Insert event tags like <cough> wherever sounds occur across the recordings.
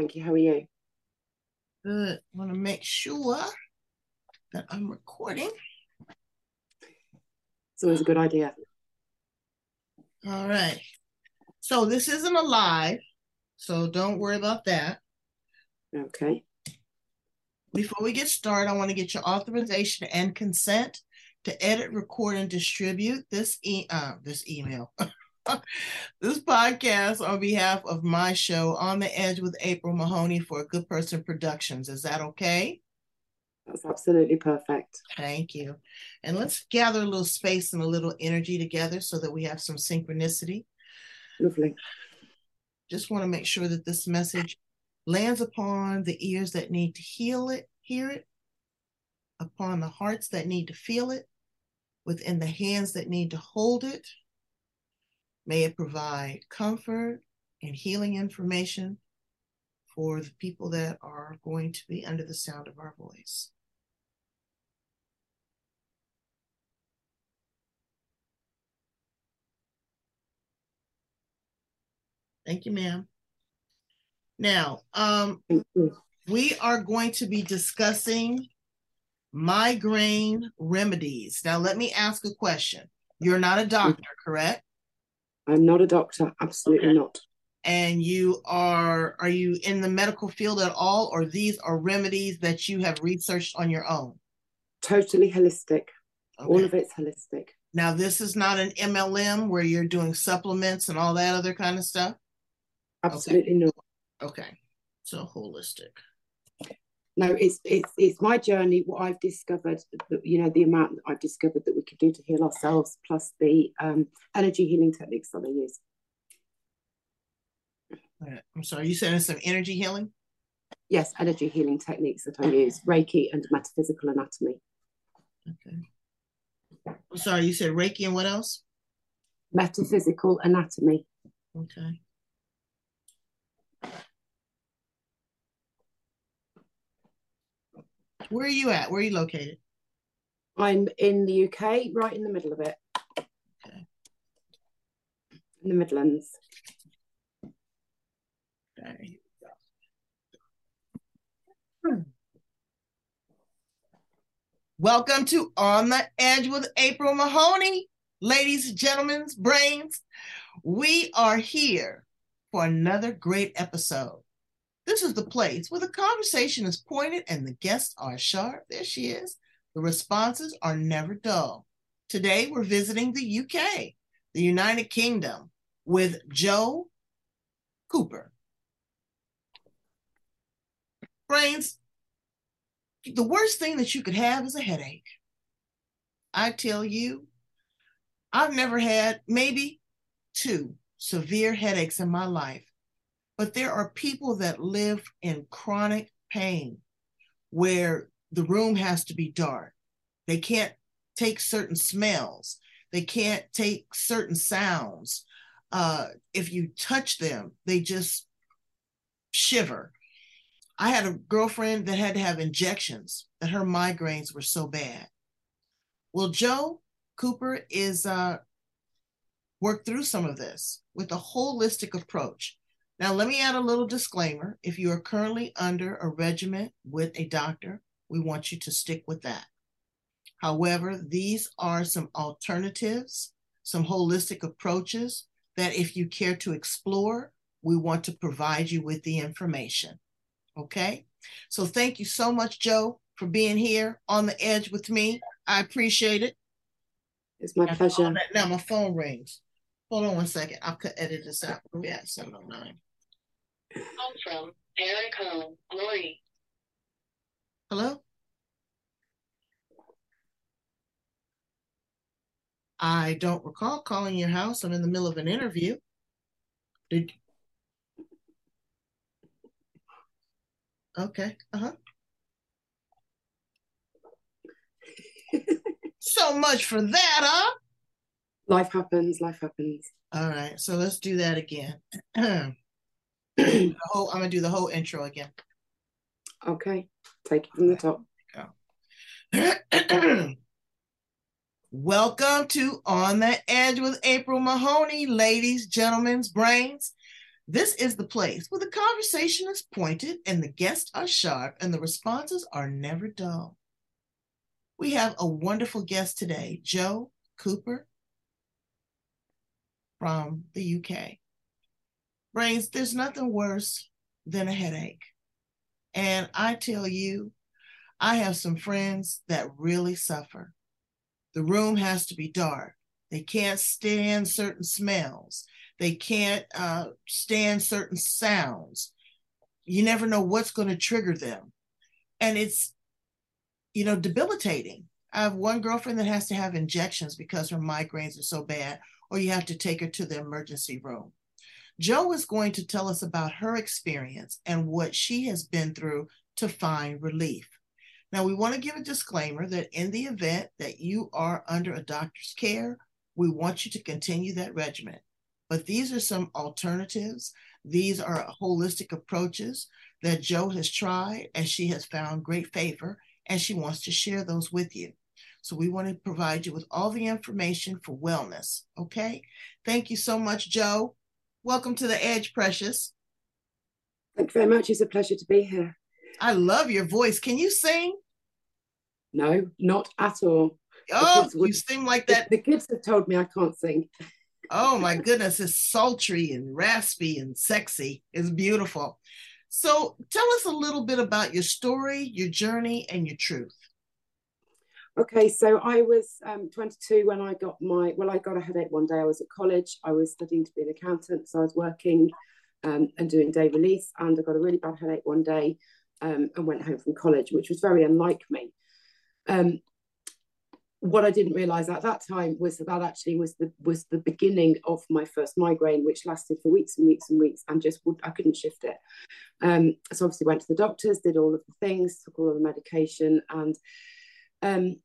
thank you. How are you? Good. I want to make sure that I'm recording. So it's always a good idea. All right. So this isn't a live, so don't worry about that. Okay. Before we get started, I want to get your authorization and consent to edit, record, and distribute this e- uh, this email. <laughs> this podcast on behalf of my show on the edge with april mahoney for good person productions. Is that okay? That's absolutely perfect. Thank you. And let's gather a little space and a little energy together so that we have some synchronicity. Lovely. Just want to make sure that this message lands upon the ears that need to heal it hear it upon the hearts that need to feel it within the hands that need to hold it May it provide comfort and healing information for the people that are going to be under the sound of our voice. Thank you, ma'am. Now, um, we are going to be discussing migraine remedies. Now, let me ask a question. You're not a doctor, correct? I'm not a doctor, absolutely okay. not. And you are are you in the medical field at all or these are remedies that you have researched on your own? Totally holistic. Okay. All of it's holistic. Now this is not an MLM where you're doing supplements and all that other kind of stuff? Absolutely okay. not. Okay. So holistic no it's it's it's my journey what i've discovered you know the amount that i've discovered that we can do to heal ourselves plus the um, energy healing techniques that i use. I'm sorry you said some energy healing? Yes energy healing techniques that i use reiki and metaphysical anatomy. Okay. I'm sorry you said reiki and what else? Metaphysical anatomy. Okay Where are you at? Where are you located? I'm in the UK, right in the middle of it. Okay. In the Midlands. Okay. Welcome to On the Edge with April Mahoney, ladies and gentlemen, brains. We are here for another great episode. This is the place where the conversation is pointed and the guests are sharp. There she is. The responses are never dull. Today, we're visiting the UK, the United Kingdom, with Jo Cooper. Brains, the worst thing that you could have is a headache. I tell you, I've never had maybe two severe headaches in my life. But there are people that live in chronic pain where the room has to be dark. They can't take certain smells. They can't take certain sounds. Uh, if you touch them, they just shiver. I had a girlfriend that had to have injections that her migraines were so bad. Well, Jo Cooper is uh, worked through some of this with a holistic approach. Now, let me add a little disclaimer. If you are currently under a regimen with a doctor, we want you to stick with that. However, these are some alternatives, some holistic approaches that if you care to explore, we want to provide you with the information. Okay? So thank you so much, Jo, for being here on the edge with me. I appreciate it. It's my pleasure. Now my phone rings. Hold on one second. I'll cut edit this out. we at 709. Call from Eric Home, Glory. Hello? I don't recall calling your house. I'm in the middle of an interview. Did Okay. Uh-huh. <laughs> so much for that, huh? Life happens, life happens. All right. So let's do that again. <clears throat> whole, I'm gonna do the whole intro again. Okay, take it from the top. <clears throat> Welcome to On the Edge with April Mahoney, ladies, gentlemen's brains. This is the place where the conversation is pointed and the guests are sharp and the responses are never dull. We have a wonderful guest today, Jo Cooper from the UK. Brains, there's nothing worse than a headache. And I tell you, I have some friends that really suffer. The room has to be dark. They can't stand certain smells. They can't uh, stand certain sounds. You never know what's going to trigger them. And it's, you know, debilitating. I have one girlfriend that has to have injections because her migraines are so bad, or you have to take her to the emergency room. Jo is going to tell us about her experience and what she has been through to find relief. Now, we want to give a disclaimer that in the event that you are under a doctor's care, we want you to continue that regimen. But these are some alternatives. These are holistic approaches that Jo has tried and she has found great favor, and she wants to share those with you. So we want to provide you with all the information for wellness. Okay. Thank you so much, Jo. Welcome to the Edge, Precious. Thank you very much. It's a pleasure to be here. I love your voice. Can you sing? No, not at all. Oh, you seem like that. The, the kids have told me I can't sing. Oh my goodness, it's sultry and raspy and sexy. It's beautiful. So tell us a little bit about your story, your journey, and your truth. Okay, so I was um, 22 when I got my, well, I got a headache one day. I was at college. I was studying to be an accountant. So I was working um, and doing day release. And I got a really bad headache one day um, and went home from college, which was very unlike me. Um, what I didn't realize at that time was that, that actually was the was the beginning of my first migraine, which lasted for weeks and weeks and weeks, and just would I couldn't shift it. Um, so obviously went to the doctors, did all of the things, took all of the medication, and um,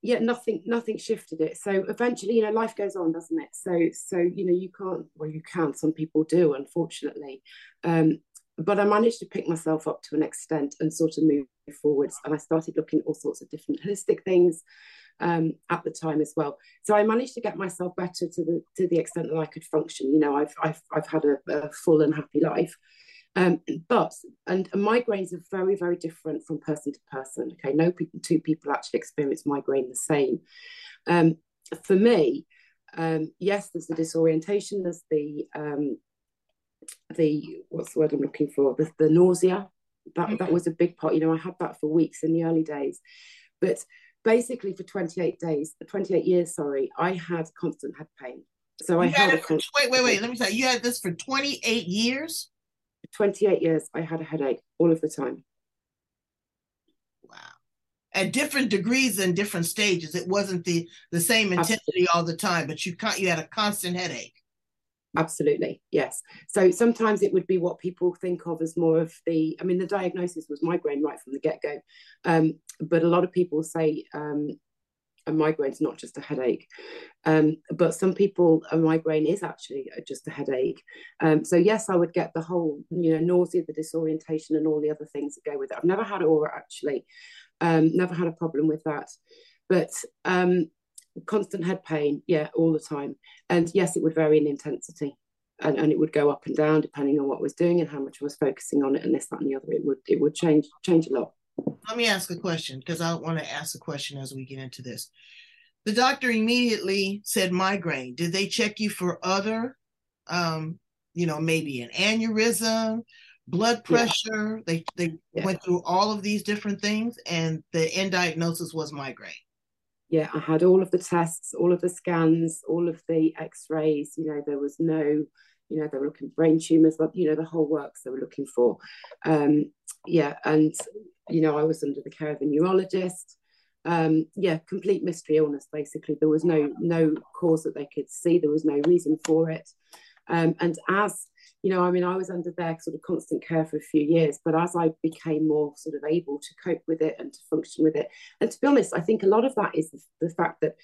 yeah, nothing, nothing shifted it. So eventually, you know, life goes on, doesn't it? So, so you know, you can't. Well, you can. Some people do, unfortunately. Um, but I managed to pick myself up to an extent and sort of move forwards. And I started looking at all sorts of different holistic things um, at the time as well. So I managed to get myself better to the to the extent that I could function. You know, I've I've I've had a, a full and happy life. Um, but and, migraines are very very different from person to person. Okay, no people, two people actually experience migraine the same. Um, for me, um, yes, there's the disorientation. There's the um, the what's the word I'm looking for? The, the nausea. That that was a big part. You know, I had that for weeks in the early days, but basically for 28 days, 28 years, sorry, I had constant head pain. So you I had, had it for, wait, wait, wait. Let me tell you, you had this for 28 years. 28 years, I had a headache all of the time. Wow. At different degrees and different stages. It wasn't the the same intensity Absolutely. all the time, but you you had a constant headache. Absolutely, yes. So sometimes it would be what people think of as more of the. I mean, the diagnosis was migraine right from the get go, um, but a lot of people say um, a migraine is not just a headache. Um, but some people, a migraine is actually just a headache. Um, so yes, I would get the whole, you know, nausea, the disorientation, and all the other things that go with it. I've never had aura actually, um, never had a problem with that. But um, constant head pain, yeah, all the time. And yes, it would vary in intensity. And, and it would go up and down depending on what I was doing and how much I was focusing on it and this, that, and the other. It would it would change change a lot. Let me ask a question because I want to ask a question as we get into this. The doctor immediately said migraine. Did they check you for other, um, you know, maybe an aneurysm, blood pressure? Yeah. They they yeah. went through all of these different things, and the end diagnosis was migraine yeah, I had all of the tests, all of the scans, all of the x-rays, you know, there was no, you know, they were looking brain tumors, but you know, the whole works they were looking for. Um, yeah, and you know, I was under the care of a neurologist. Um, yeah, complete mystery illness, basically. There was no no cause that they could see, there was no reason for it. Um, and as you know, I mean, I was under their sort of constant care for a few years, but as I became more sort of able to cope with it and to function with it, and to be honest, I think a lot of that is the, the fact that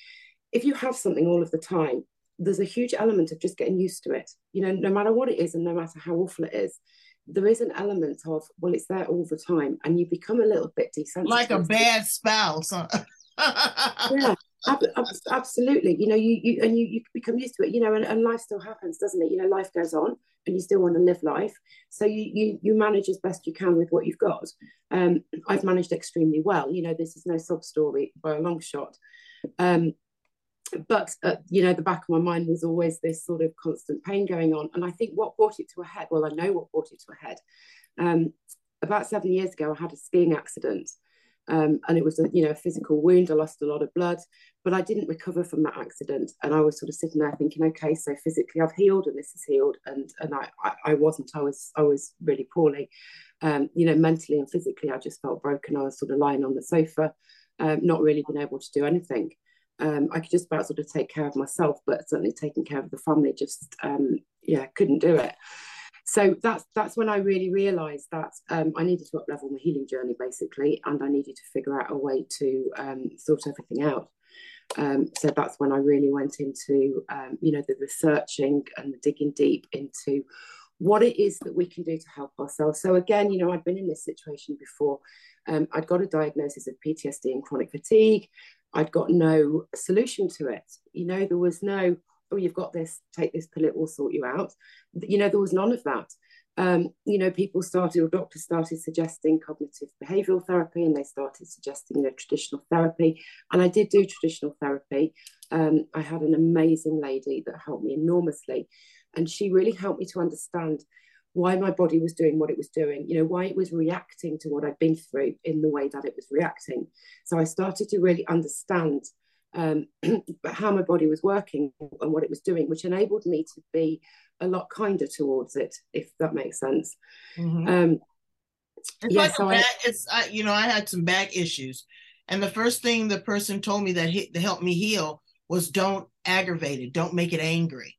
if you have something all of the time, there's a huge element of just getting used to it. You know, no matter what it is and no matter how awful it is, there is an element of, well, it's there all the time, and you become a little bit desensitized. Like a bad spouse. <laughs> yeah, ab- ab- absolutely. You know, you, you and you, you become used to it, you know, and, and life still happens, doesn't it? You know, life goes on and you still want to live life. So you you you manage as best you can with what you've got. Um, I've managed extremely well. You know, this is no sob story by a long shot. Um, but uh, you know, the back of my mind was always this sort of constant pain going on. And I think what brought it to a head. Well, I know what brought it to a head. Um, about seven years ago, I had a skiing accident. Um, and it was a you know a physical wound. I lost a lot of blood, but I didn't recover from that accident. And I was sort of sitting there thinking, okay, so physically I've healed and this is healed, and and I I, I wasn't. I was I was really poorly, um, you know, mentally and physically. I just felt broken. I was sort of lying on the sofa, um, not really being able to do anything. Um, I could just about sort of take care of myself, but certainly taking care of the family just um, yeah couldn't do it so that's that's when I really realised that um, I needed to up level my healing journey basically, and I needed to figure out a way to um, sort everything out. Um, so that's when I really went into um, you know the researching and the digging deep into what it is that we can do to help ourselves. So again, you know, I'd been in this situation before. Um, I'd got a diagnosis of PTSD and chronic fatigue. I'd got no solution to it. You know, there was no oh, you've got this, take this pill, it will sort you out. You know, there was none of that. Um, you know, people started, or doctors started suggesting cognitive behavioral therapy and they started suggesting, you know, traditional therapy. And I did do traditional therapy. Um, I had an amazing lady that helped me enormously. And she really helped me to understand why my body was doing what it was doing, you know, why it was reacting to what I'd been through in the way that it was reacting. So I started to really understand um, <clears throat> how my body was working and what it was doing, which enabled me to be a lot kinder towards it, if that makes sense. Mm-hmm. Um, it's yeah, like so back, I, it's I, you know I had some back issues, and the first thing the person told me that hit, to help me heal was don't aggravate it, don't make it angry.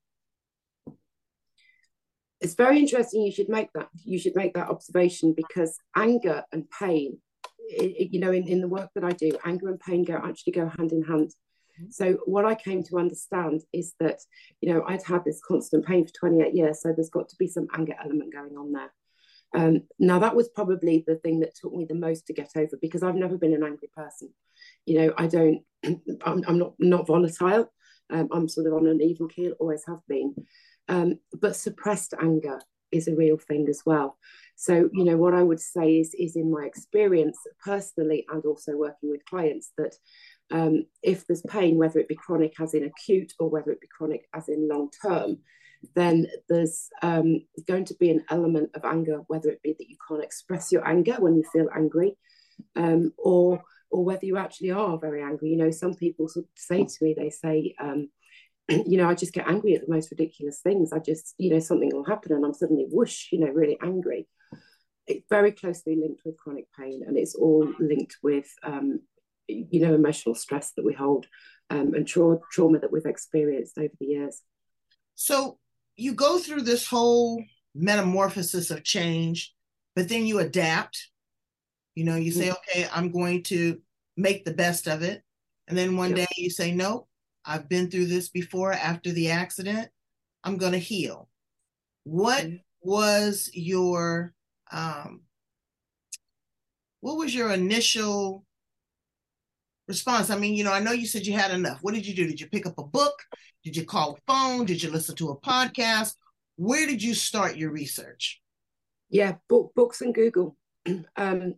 It's very interesting. You should make that. You should make that observation because anger and pain it, you know, in, in the work that I do, anger and pain go actually go hand in hand. So what I came to understand is that, you know, I'd had this constant pain for 28 years, so there's got to be some anger element going on there. Um, now that was probably the thing that took me the most to get over because I've never been an angry person. You know, I don't, <clears throat> I'm, I'm not not volatile. Um, I'm sort of on an even keel, always have been. Um, but suppressed anger is a real thing as well. So, you know, what I would say is, is in my experience personally and also working with clients that um, if there's pain, whether it be chronic as in acute or whether it be chronic as in long term, then there's um, going to be an element of anger, whether it be that you can't express your anger when you feel angry, um, or or whether you actually are very angry. You know, some people sort of say to me, they say, um, <clears throat> you know, I just get angry at the most ridiculous things. I just, you know, something will happen and I'm suddenly whoosh, you know, really angry. It's very closely linked with chronic pain, and it's all linked with um, you know, emotional stress that we hold um, and tra- trauma that we've experienced over the years. So you go through this whole metamorphosis of change, but then you adapt. You know, you say, mm-hmm. okay, I'm going to make the best of it. And then one day you say, no, I've been through this before after the accident. I'm going to heal. What mm-hmm. was your um, what was your initial response? I mean, you know, I know you said you had enough. What did you do? Did you pick up a book? Did you call a phone? Did you listen to a podcast? Where did you start your research? Yeah, book, books and Google. <clears throat> um,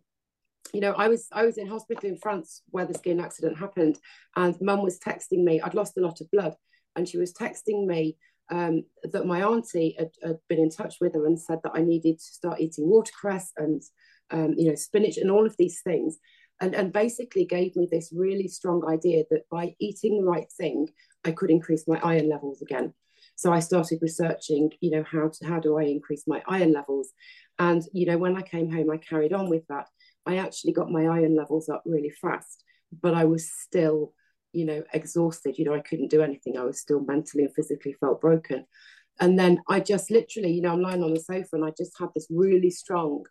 you know, I was I was in hospital in France where the skiing accident happened, and Mum was texting me. I'd lost a lot of blood, and she was texting me um, that my auntie had, had, been in touch with her and said that I needed to start eating watercress and um, you know spinach and all of these things and, and basically gave me this really strong idea that by eating the right thing, I could increase my iron levels again. So I started researching, you know, how to, how do I increase my iron levels? And you know, when I came home, I carried on with that. I actually got my iron levels up really fast, but I was still, you know, exhausted. You know, I couldn't do anything. I was still mentally and physically felt broken. And then I just literally, you know, I'm lying on the sofa and I just had this really strong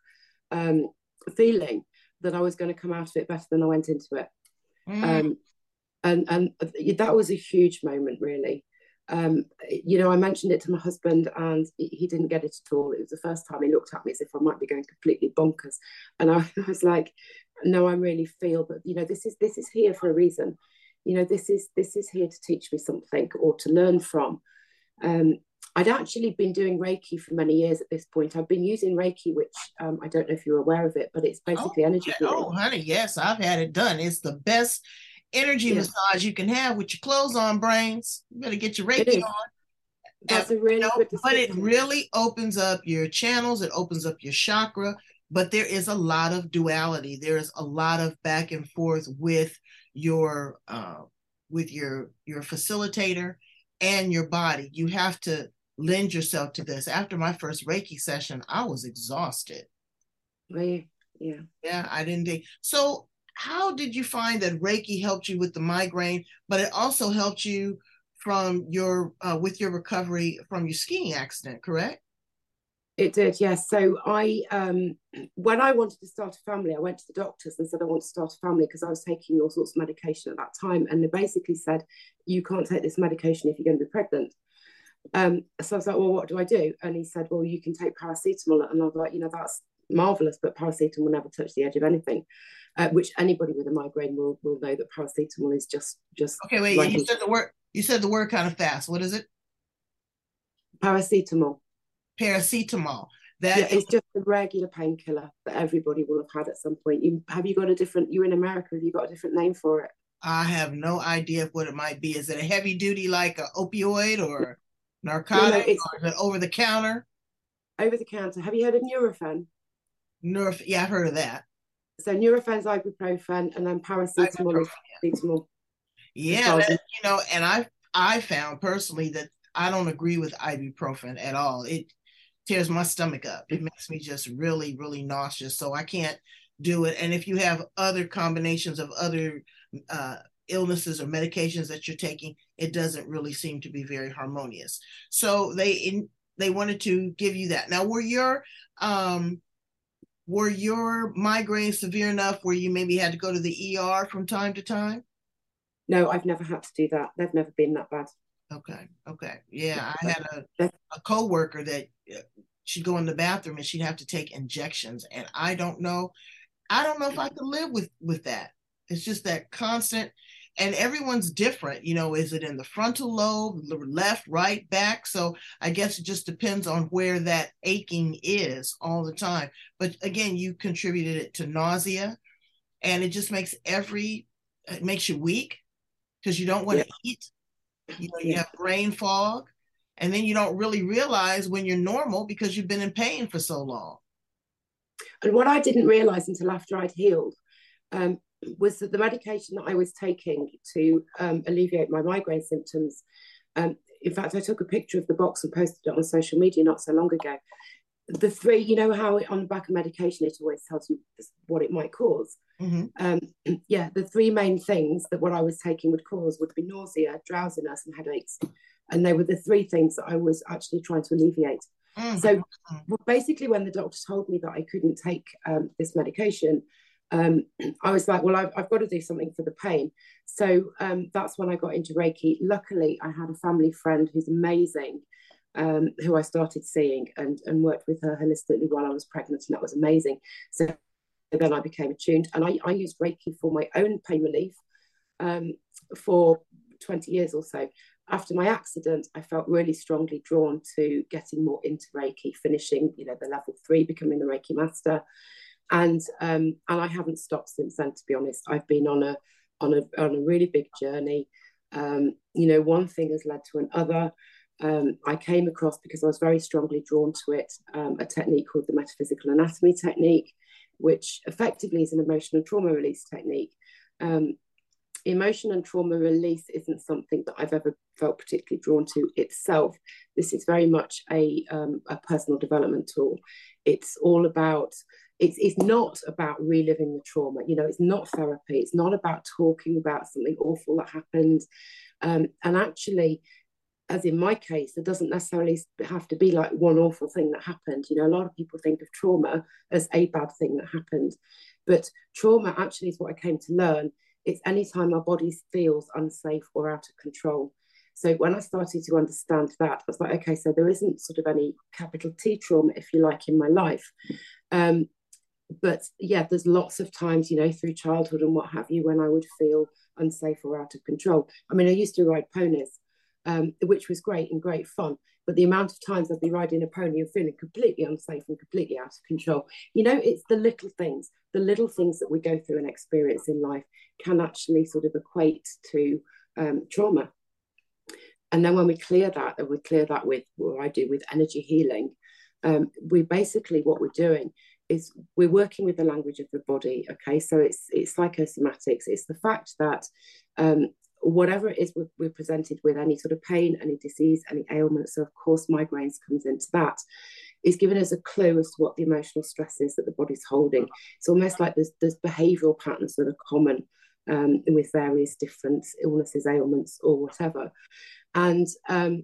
um, feeling that I was going to come out of it better than I went into it. Mm. Um, and and that was a huge moment, really. Um, you know, I mentioned it to my husband, and he didn't get it at all. It was the first time he looked at me as if I might be going completely bonkers, and <laughs> I was like, "No, I really feel that you know this is this is here for a reason. You know, this is this is here to teach me something or to learn from." Um, I'd actually been doing Reiki for many years at this point. I've been using Reiki, which um, I don't know if you're aware of it, but it's basically oh, energy. Oh, honey, yes, I've had it done. It's the best energy yeah. massage you can have with your clothes on, brains. You better get your Reiki on. That's and, really you know, But it really opens up your channels, it opens up your chakra. But there is a lot of duality. There is a lot of back and forth with your uh, with your your facilitator and your body. You have to lend yourself to this. After my first Reiki session, I was exhausted. Right. Yeah. Yeah, I didn't think so. How did you find that Reiki helped you with the migraine, but it also helped you from your uh, with your recovery from your skiing accident? Correct. It did, yes. So I, um, <clears throat> when I wanted to start a family, I went to the doctors and said I want to start a family because I was taking all sorts of medication at that time, and they basically said you can't take this medication if you're going to be pregnant. Um, so I was like, well, what do I do? And he said, well, you can take paracetamol, and I was like, you know, that's marvelous, but paracetamol will never touch the edge of anything. Uh, which anybody with a migraine will will know that paracetamol is just just. Okay, wait. Like you said the word. You said the word kind of fast. What is it? Paracetamol paracetamol. That yeah, it's just a regular painkiller that everybody will have had at some point. You have you got a different? You're in America? Have you got a different name for it? I have no idea what it might be. Is it a heavy duty like a opioid or narcotic, no, no, or is it over the counter? Over the counter. Have you heard of Nurofen? Nurofen. Yeah, I've heard of that. So Nurofen's ibuprofen, and then paracetamol is paracetamol. Yeah, that, you know, and I I found personally that I don't agree with ibuprofen at all. It tears my stomach up. It makes me just really, really nauseous. So I can't do it. And if you have other combinations of other uh, illnesses or medications that you're taking, it doesn't really seem to be very harmonious. So they in, they wanted to give you that. Now, were your um, were your migraines severe enough where you maybe had to go to the ER from time to time? No, I've never had to do that. They've never been that bad. Okay. Okay. Yeah, I had a a coworker that uh, she'd go in the bathroom and she'd have to take injections, and I don't know, I don't know if I could live with with that. It's just that constant, and everyone's different. You know, is it in the frontal lobe, left, right, back? So I guess it just depends on where that aching is all the time. But again, you contributed it to nausea, and it just makes every it makes you weak because you don't want to yeah. eat you know, you have brain fog, and then you don't really realize when you're normal because you've been in pain for so long. And what I didn't realize until after I'd healed um, was that the medication that I was taking to um, alleviate my migraine symptoms. Um, in fact, I took a picture of the box and posted it on social media not so long ago. The three, you know, how on the back of medication it always tells you what it might cause. Mm-hmm. Um, <clears throat> yeah, the three main things that what I was taking would cause would be nausea, drowsiness, and headaches. And they were the three things that I was actually trying to alleviate. Mm-hmm. So basically, when the doctor told me that I couldn't take um, this medication, um, <clears throat> I was like, well, I've, I've, got to do something for the pain. So um, that's when I got into Reiki. Luckily, I had a family friend who's amazing, um, who I started seeing and, and worked with her holistically while I was pregnant, and that was amazing. So then I became attuned, and I, I used Reiki for my own pain relief um, for 20 years or so. After my accident, I felt really strongly drawn to getting more into Reiki, finishing, you know, the level three, becoming the Reiki master, and um, and I haven't stopped since then. To be honest, I've been on a on a on a really big journey. Um, you know, one thing has led to another. Um, I came across because I was very strongly drawn to it um, a technique called the metaphysical anatomy technique, which effectively is an emotional trauma release technique. Um, emotion and trauma release isn't something that I've ever felt particularly drawn to itself. This is very much a, um, a personal development tool. It's all about, it's, it's not about reliving the trauma. You know, it's not therapy. It's not about talking about something awful that happened. Um, and actually, as in my case, it doesn't necessarily have to be like one awful thing that happened. You know, a lot of people think of trauma as a bad thing that happened, but trauma actually is what I came to learn. It's anytime our body feels unsafe or out of control. So when I started to understand that, I was like, okay, so there isn't sort of any capital T trauma, if you like, in my life. Um, but yeah, there's lots of times, you know, through childhood and what have you, when I would feel unsafe or out of control. I mean, I used to ride ponies um, which was great and great fun. But the amount of times I'd be riding a pony and feeling completely unsafe and completely out of control. You know, it's the little things, the little things that we go through and experience in life can actually sort of equate to um, trauma. And then when we clear that, and we clear that with what I do with energy healing, um, we basically what we're doing is we're working with the language of the body. Okay, so it's it's psychosomatics. It's the fact that um, whatever it is we're, we're, presented with, any sort of pain, any disease, any ailment. So of course, migraines comes into that. Is giving us a clue as to what the emotional stress is that the body's holding. It's almost like there's there's behavioural patterns that are common um, with various different illnesses, ailments, or whatever. And um,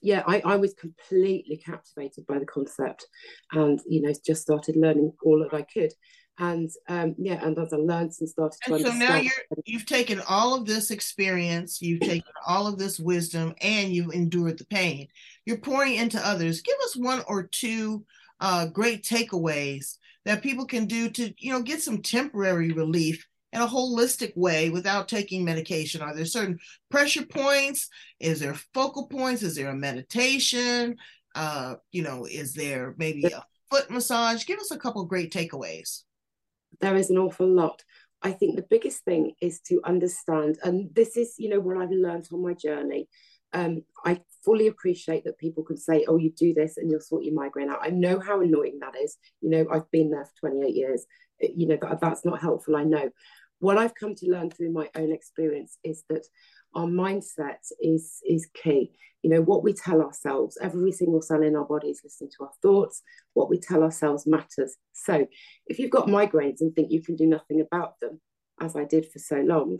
yeah, I, I was completely captivated by the concept and, you know, just started learning all that I could. And um, yeah, and as I learned and started to and so now you're you've taken all of this experience, you've taken all of this wisdom, and you've endured the pain. You're pouring into others. Give us one or two uh, great takeaways that people can do to you know get some temporary relief in a holistic way without taking medication? Are there certain pressure points? Is there focal points? Is there a meditation? Uh, you know, is there maybe a foot massage? Give us a couple great takeaways. There is an awful lot. I think the biggest thing is to understand, and this is, you know, what I've learned on my journey. Um, I fully appreciate that people can say, "Oh, you do this and you'll sort your migraine out." I know how annoying that is. You know, I've been there for 28 years. You know, that, that's not helpful. I know, what I've come to learn through my own experience is that our mindset is is key. You know, what we tell ourselves, every single cell in our body is listening to our thoughts. What we tell ourselves matters. So if you've got migraines and think you can do nothing about them, as I did for so long,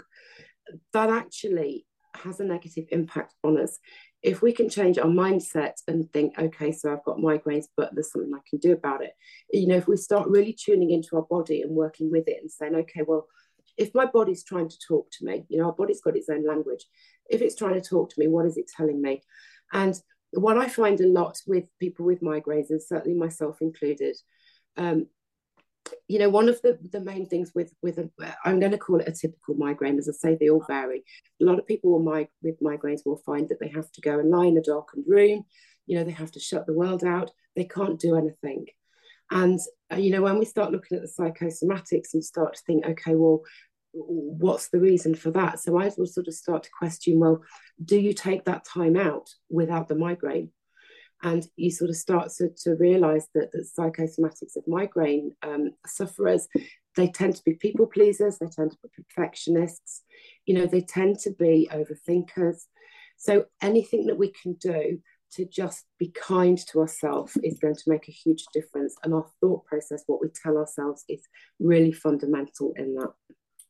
that actually has a negative impact on us. If we can change our mindset and think, okay, so I've got migraines, but there's something I can do about it. You know, if we start really tuning into our body and working with it and saying, okay, well, if my body's trying to talk to me, you know, our body's got its own language. If it's trying to talk to me, what is it telling me? And what I find a lot with people with migraines, and certainly myself included, um, you know, one of the, the main things with with a, I'm going to call it a typical migraine. As I say, they all vary. A lot of people will mig- with migraines will find that they have to go and lie in a darkened room. You know, they have to shut the world out. They can't do anything. And uh, you know, when we start looking at the psychosomatics and start to think, okay, well, what's the reason for that? So I will sort of start to question, well, do you take that time out without the migraine? And you sort of start to, to realize that the psychosomatics of migraine um, sufferers, they tend to be people pleasers, they tend to be perfectionists, you know, they tend to be overthinkers. So anything that we can do to just be kind to ourselves is going to make a huge difference. And our thought process, what we tell ourselves, is really fundamental in that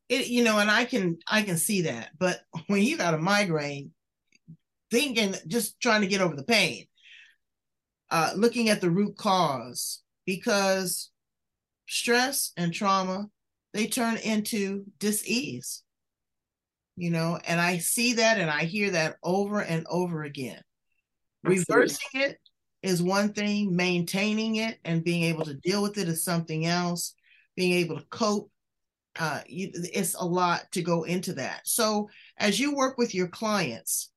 it, you know, and I can I can see that. But <laughs> when you got a migraine, thinking just trying to get over the pain, uh, looking at the root cause, because stress and trauma they turn into dis-ease you know and i see that and i hear that over and over again. Reversing it is one thing maintaining it and being able to deal with it is something else. Being able to cope uh, you, it's a lot to go into that. So as you work with your clients,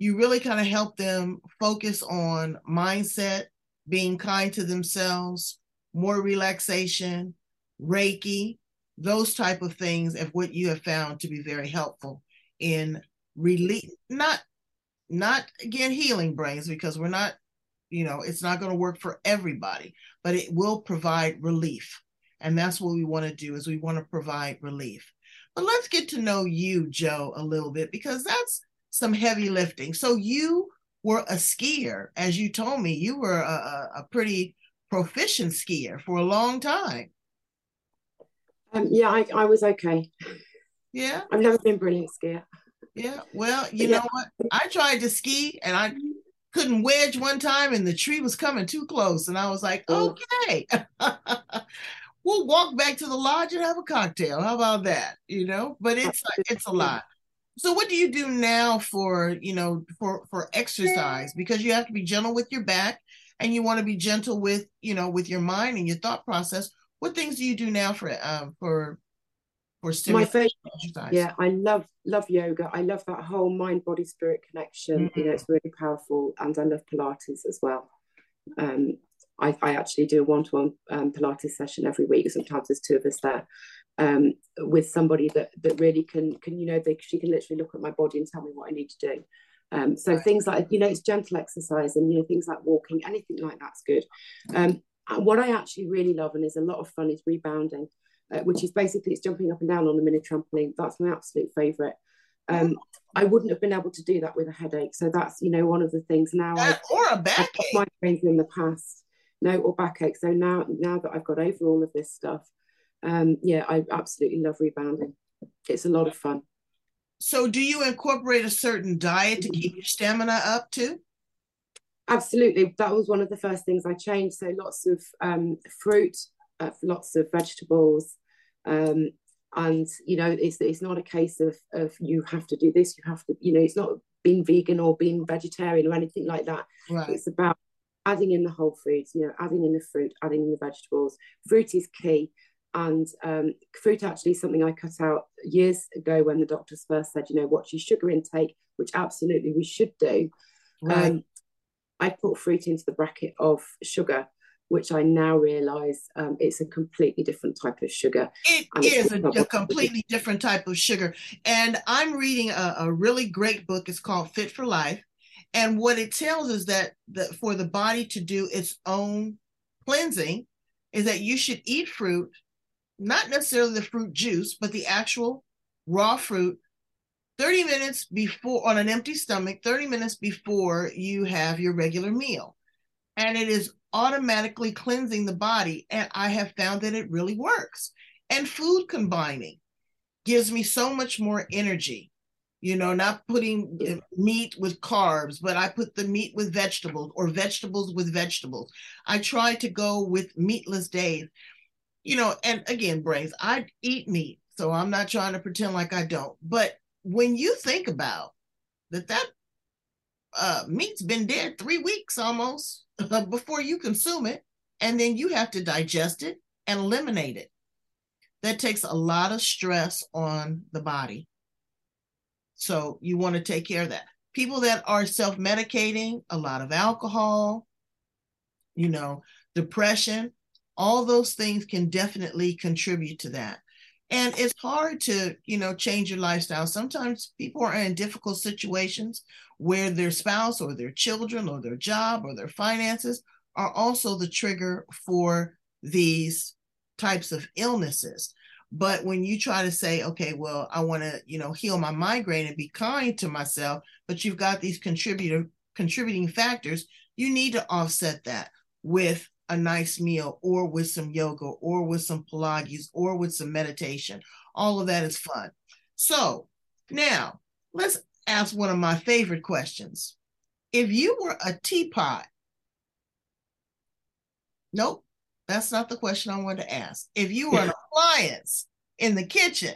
you really kind of help them focus on mindset, being kind to themselves, more relaxation, Reiki, those type of things of what you have found to be very helpful in relief, not not again healing brains because we're not, you know, it's not going to work for everybody, but it will provide relief and that's what we want to do is we want to provide relief. But let's get to know you, Jo, a little bit because that's some heavy lifting. So you were a skier, as you told me. You were a, a pretty proficient skier for a long time. Um, yeah, I, I was okay. Yeah. I've never been brilliant skier. Yeah. Well, you yeah. know what? I tried to ski and I couldn't wedge one time and the tree was coming too close. And I was like, oh. okay. <laughs> we'll walk back to the lodge and have a cocktail. How about that? You know, but it's it's a lot. So what do you do now for, you know, for for exercise because you have to be gentle with your back and you want to be gentle with, you know, with your mind and your thought process. What things do you do now for um for for my favorite exercise. Yeah, I love love yoga. I love that whole mind body spirit connection. Mm-hmm. You know, it's really powerful, and I love Pilates as well. Um, I, I actually do a one to one Pilates session every week. Sometimes there's two of us there. Um, with somebody that that really can can you know they she can literally look at my body and tell me what I need to do. Um, so things like you know it's gentle exercise and you know things like walking, anything like that's good. Um, what I actually really love and is a lot of fun is rebounding uh, which is basically it's jumping up and down on the mini trampoline. That's my absolute favourite. Um, I wouldn't have been able to do that with a headache. So that's you know one of the things now. I, or a backache. Migraines in the past, no, or backache. So now now that I've got over all of this stuff, um, yeah, I absolutely love rebounding. It's a lot of fun. So, do you incorporate a certain diet to keep your stamina up too? Absolutely. That was one of the first things I changed. So, lots of um, fruit, uh, lots of vegetables, um, and you know it's it's not a case of of you have to do this you have to you know it's not being vegan or being vegetarian or anything like that right. it's about adding in the whole foods you know adding in the fruit adding in the vegetables fruit is key and um, fruit actually is something i cut out years ago when the doctors first said you know watch your sugar intake which absolutely we should do right. um, i put fruit into the bracket of sugar which I now realize um, it's a completely different type of sugar. It is a, a, completely different type of sugar. And I'm reading a, a, really great book. It's called Fit for Life. And what it tells is that the, for the body to do its own cleansing, is that you should eat fruit, not necessarily the fruit juice, but the actual raw fruit 30 minutes before on an empty stomach, 30 minutes before you have your regular meal. And it is automatically cleansing the body. And I have found that it really works. And food combining gives me so much more energy. You know, not putting meat with carbs, but I put the meat with vegetables or vegetables with vegetables. I try to go with meatless days. You know, and again, Brains, I eat meat, so I'm not trying to pretend like I don't. But when you think about that, that uh, meat's been dead three weeks almost <laughs> before you consume it, and then you have to digest it and eliminate it. That takes a lot of stress on the body. So you want to take care of that. People that are self medicating, a lot of alcohol, you know, depression, all those things can definitely contribute to that. And it's hard to, you know, change your lifestyle. Sometimes people are in difficult situations where their spouse or their children or their job or their finances are also the trigger for these types of illnesses. But when you try to say, okay, well, I want to, you know, heal my migraine and be kind to myself, but you've got these contributor contributing factors, you need to offset that with a nice meal or with some yoga or with some Pilates or with some meditation. All of that is fun. So now let's ask one of my favorite questions. If you were a teapot, nope, that's not the question I wanted to ask. If you were an appliance in the kitchen,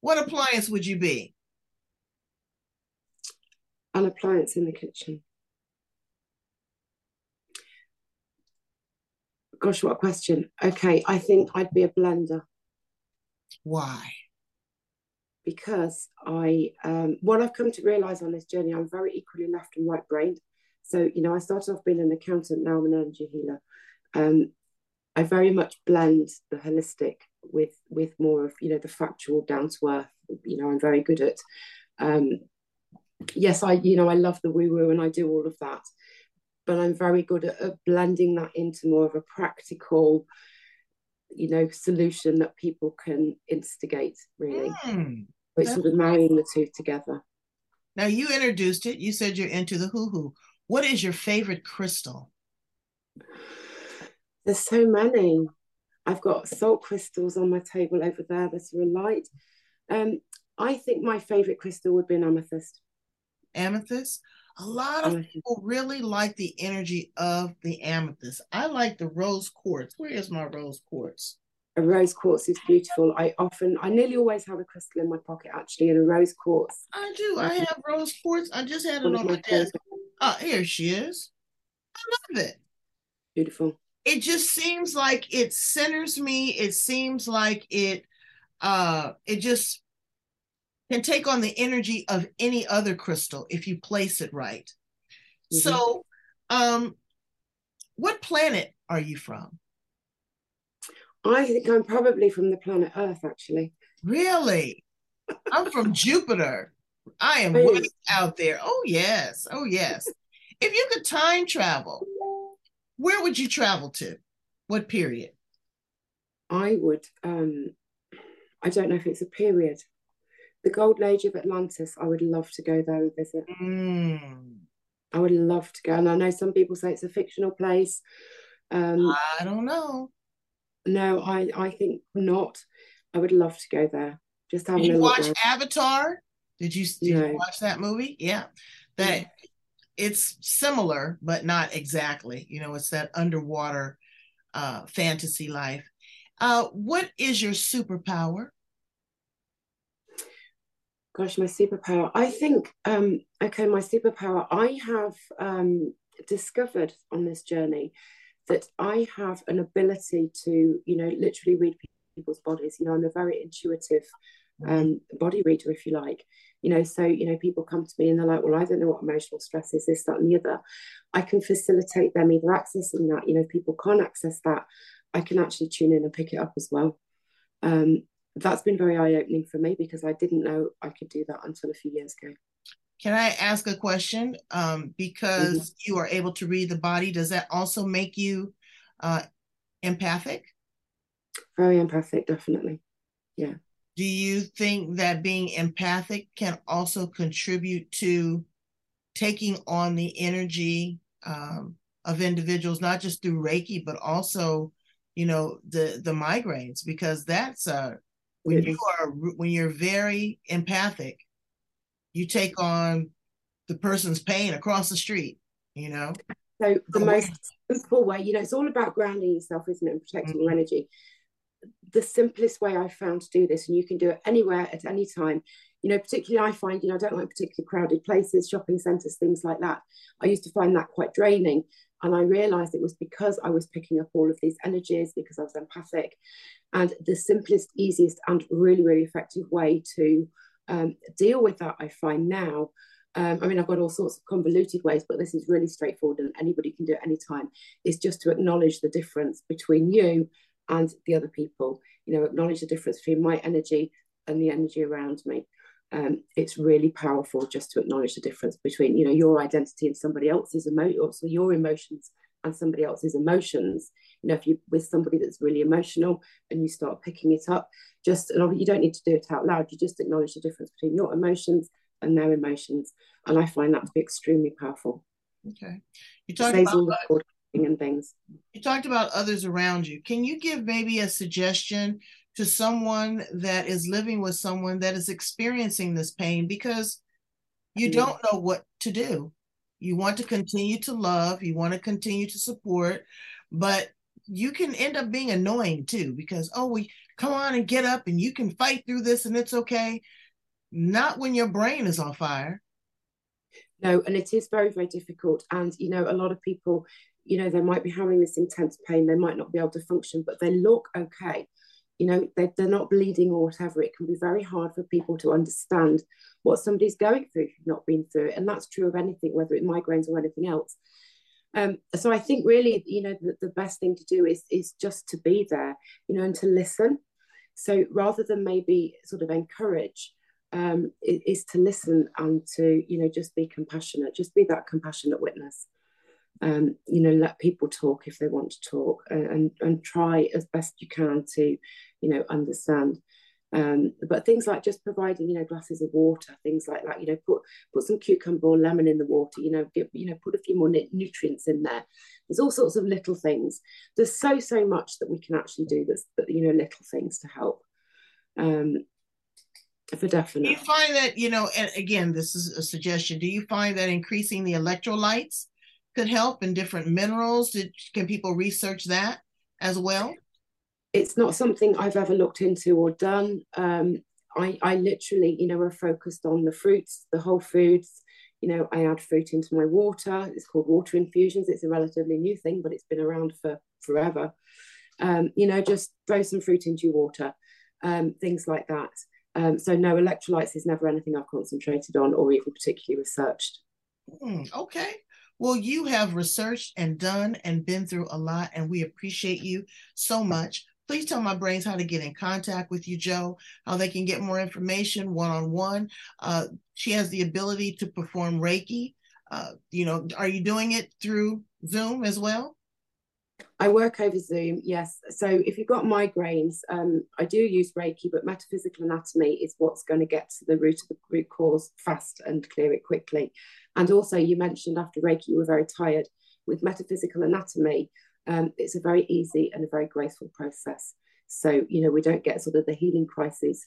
what appliance would you be? An appliance in the kitchen. Gosh, what a question. Okay, I think I'd be a blender. Why? Because I, um, what I've come to realize on this journey, I'm very equally left and right brained. So, you know, I started off being an accountant, now I'm an energy healer. Um, I very much blend the holistic with with more of you know the factual down to earth. You know, I'm very good at. Um, yes, I you know I love the woo woo and I do all of that, but I'm very good at, at blending that into more of a practical, you know, solution that people can instigate. Really, mm, it's sort of marrying the two together. Now you introduced it. You said you're into the hoo hoo. What is your favorite crystal? There's so many. I've got salt crystals on my table over there that are a light. Um, I think my favorite crystal would be an amethyst. Amethyst? A lot of people really like the energy of the amethyst. I like the rose quartz. Where is my rose quartz? A rose quartz is beautiful. I often, I nearly always have a crystal in my pocket actually, and a rose quartz. I do. I have rose quartz. I just had it on my desk. Oh, here she is. I love it. Beautiful. It just seems like it centers me. It seems like it uh, it just can take on the energy of any other crystal if you place it right. Mm-hmm. So, um, what planet are you from? I think I'm probably from the planet Earth, actually. Really? I'm from <laughs> Jupiter. I am way out there. Oh, yes. Oh, yes. if you could time travel, where would you travel to? What period? I would, um, I don't know if it's a period. The Golden Age of Atlantis, I would love to go there and visit. Mm. I would love to go. And I know some people say it's a fictional place. Um, I don't know. No, I, I think not. I would love to go there. Just having did you watch Avatar? Did you did no. you watch that movie? Yeah, that yeah. it's similar but not exactly. You know, it's that underwater uh, fantasy life. Uh, what is your superpower? Gosh, my superpower. I think, um, okay, my superpower, I have um, discovered on this journey that I have an ability to, you know, literally read people's bodies. You know, I'm a very intuitive mm-hmm. um, body reader, if you like. You know, so, you know, people come to me and they're like, well, I don't know what emotional stress is, this, that, and the other. I can facilitate them either accessing that. You know, if people can't access that, I can actually tune in and pick it up as well. Um, that's been very eye opening for me because I didn't know I could do that until a few years ago. Can I ask a question? Um, because mm-hmm. you are able to read the body, does that also make you uh, empathic? Very empathic, definitely. Yeah. Do you think that being empathic can also contribute to taking on the energy um, of individuals, not just through Reiki, but also, you know, the the migraines? Because that's uh, when you are when you're very empathic, you take on the person's pain across the street. You know. So the most simple way, you know, it's all about grounding yourself, isn't it, and protecting mm-hmm. your energy. The simplest way I found to do this, and you can do it anywhere at any time. You know, particularly I find, you know, I don't like particularly crowded places, shopping centres, things like that. I used to find that quite draining. And I realized it was because I was picking up all of these energies, because I was empathic. And the simplest, easiest, and really, really effective way to um, deal with that, I find now. Um, I mean, I've got all sorts of convoluted ways, but this is really straightforward and anybody can do it anytime. Is just to acknowledge the difference between you and the other people. You know, acknowledge the difference between my energy and the energy around me. Um, it's really powerful just to acknowledge the difference between, you know, your identity and somebody else's emotions, also your emotions and somebody else's emotions. You know if you with somebody that's really emotional and you start picking it up just and you don't need to do it out loud you just acknowledge the difference between your emotions and their emotions and i find that to be extremely powerful. Okay. You talked about and things. You talked about others around you. Can you give maybe a suggestion to someone that is living with someone that is experiencing this pain because you mm-hmm. don't know what to do. You want to continue to love you want to continue to support but you can end up being annoying too because oh we come on and get up and you can fight through this and it's okay. Not when your brain is on fire. No and it is very very difficult and you know a lot of people you know they might be having this intense pain they might not be able to function but they look okay you know they, they're not bleeding or whatever it can be very hard for people to understand what somebody's going through if you've not been through it and that's true of anything whether it migraines or anything else um, so I think really, you know, the, the best thing to do is is just to be there, you know, and to listen. So rather than maybe sort of encourage, um, is to listen and to you know just be compassionate, just be that compassionate witness. Um, you know, let people talk if they want to talk, and, and and try as best you can to, you know, understand. Um, but things like just providing, you know, glasses of water, things like that, you know, put put some cucumber or lemon in the water, you know, give, you know, put a few more nutrients in there. There's all sorts of little things. There's so so much that we can actually do. That's that, you know, little things to help. Um, for definite. Do you find that you know, and again, this is a suggestion. Do you find that increasing the electrolytes could help in different minerals? Did, can people research that as well? it's not something I've ever looked into or done. Um, I, I literally, you know, are focused on the fruits, the whole foods. You know, I add fruit into my water. It's called water infusions. It's a relatively new thing, but it's been around for forever. Um, you know, just throw some fruit into your water. um, things like that. Um, so no, electrolytes is never anything I've concentrated on or even particularly researched. Hmm, okay. Well, you have researched and done and been through a lot, and we appreciate you so much. Please tell my brains how to get in contact with you, Jo, how they can get more information one on one. She has the ability to perform Reiki. Uh, you know, are you doing it through Zoom as well? I work over Zoom, yes. So if you've got migraines, um, I do use Reiki, but metaphysical anatomy is what's going to get to the root of the root cause fast and clear it quickly. And also, you mentioned after Reiki you were very tired. With metaphysical anatomy, um, it's a very easy and a very graceful process. So you know we don't get sort of the healing crises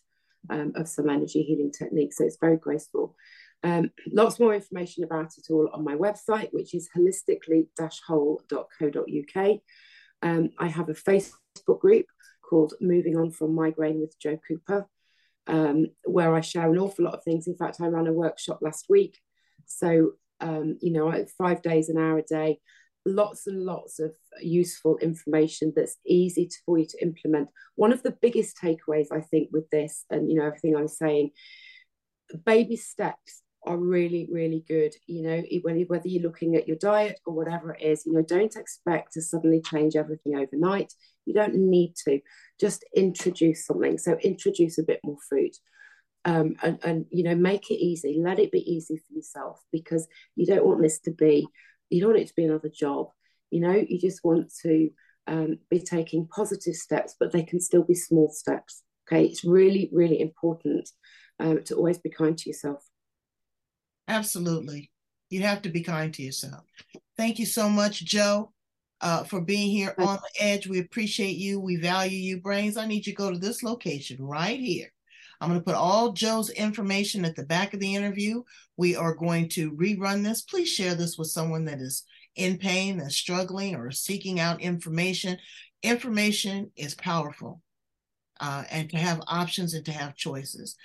um, of some energy healing techniques. So it's very graceful. Um, lots more information about it all on my website, which is holistically-whole.co.uk. Um, I have a Facebook group called Moving On from Migraine with Jo Cooper, um, where I share an awful lot of things. In fact, I ran a workshop last week. So, um, you know, five days, an hour a day, lots and lots of useful information that's easy to, for you to implement. One of the biggest takeaways, I think, with this, and, you know, everything I'm saying, baby steps are really, really good. You know, whether you're looking at your diet or whatever it is, you know, don't expect to suddenly change everything overnight. You don't need to. Just introduce something. So introduce a bit more food. Um, and, and you know make it easy let it be easy for yourself because you don't want this to be you don't want it to be another job you know you just want to um, be taking positive steps but they can still be small steps okay it's really really important um, to always be kind to yourself Absolutely. You have to be kind to yourself. Thank you so much, Jo, uh, for being here on the edge. We appreciate you. We value you. Brains, I need you to go to this location right here. I'm going to put all Jo's information at the back of the interview. We are going to rerun this. Please share this with someone that is in pain, that's struggling, or seeking out information. Information is powerful, uh, and to have options and to have choices.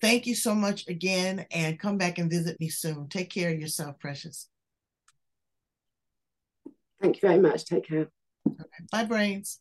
Thank you so much again and come back and visit me soon. Take care of yourself, precious. Thank you very much. Take care. Bye, brains.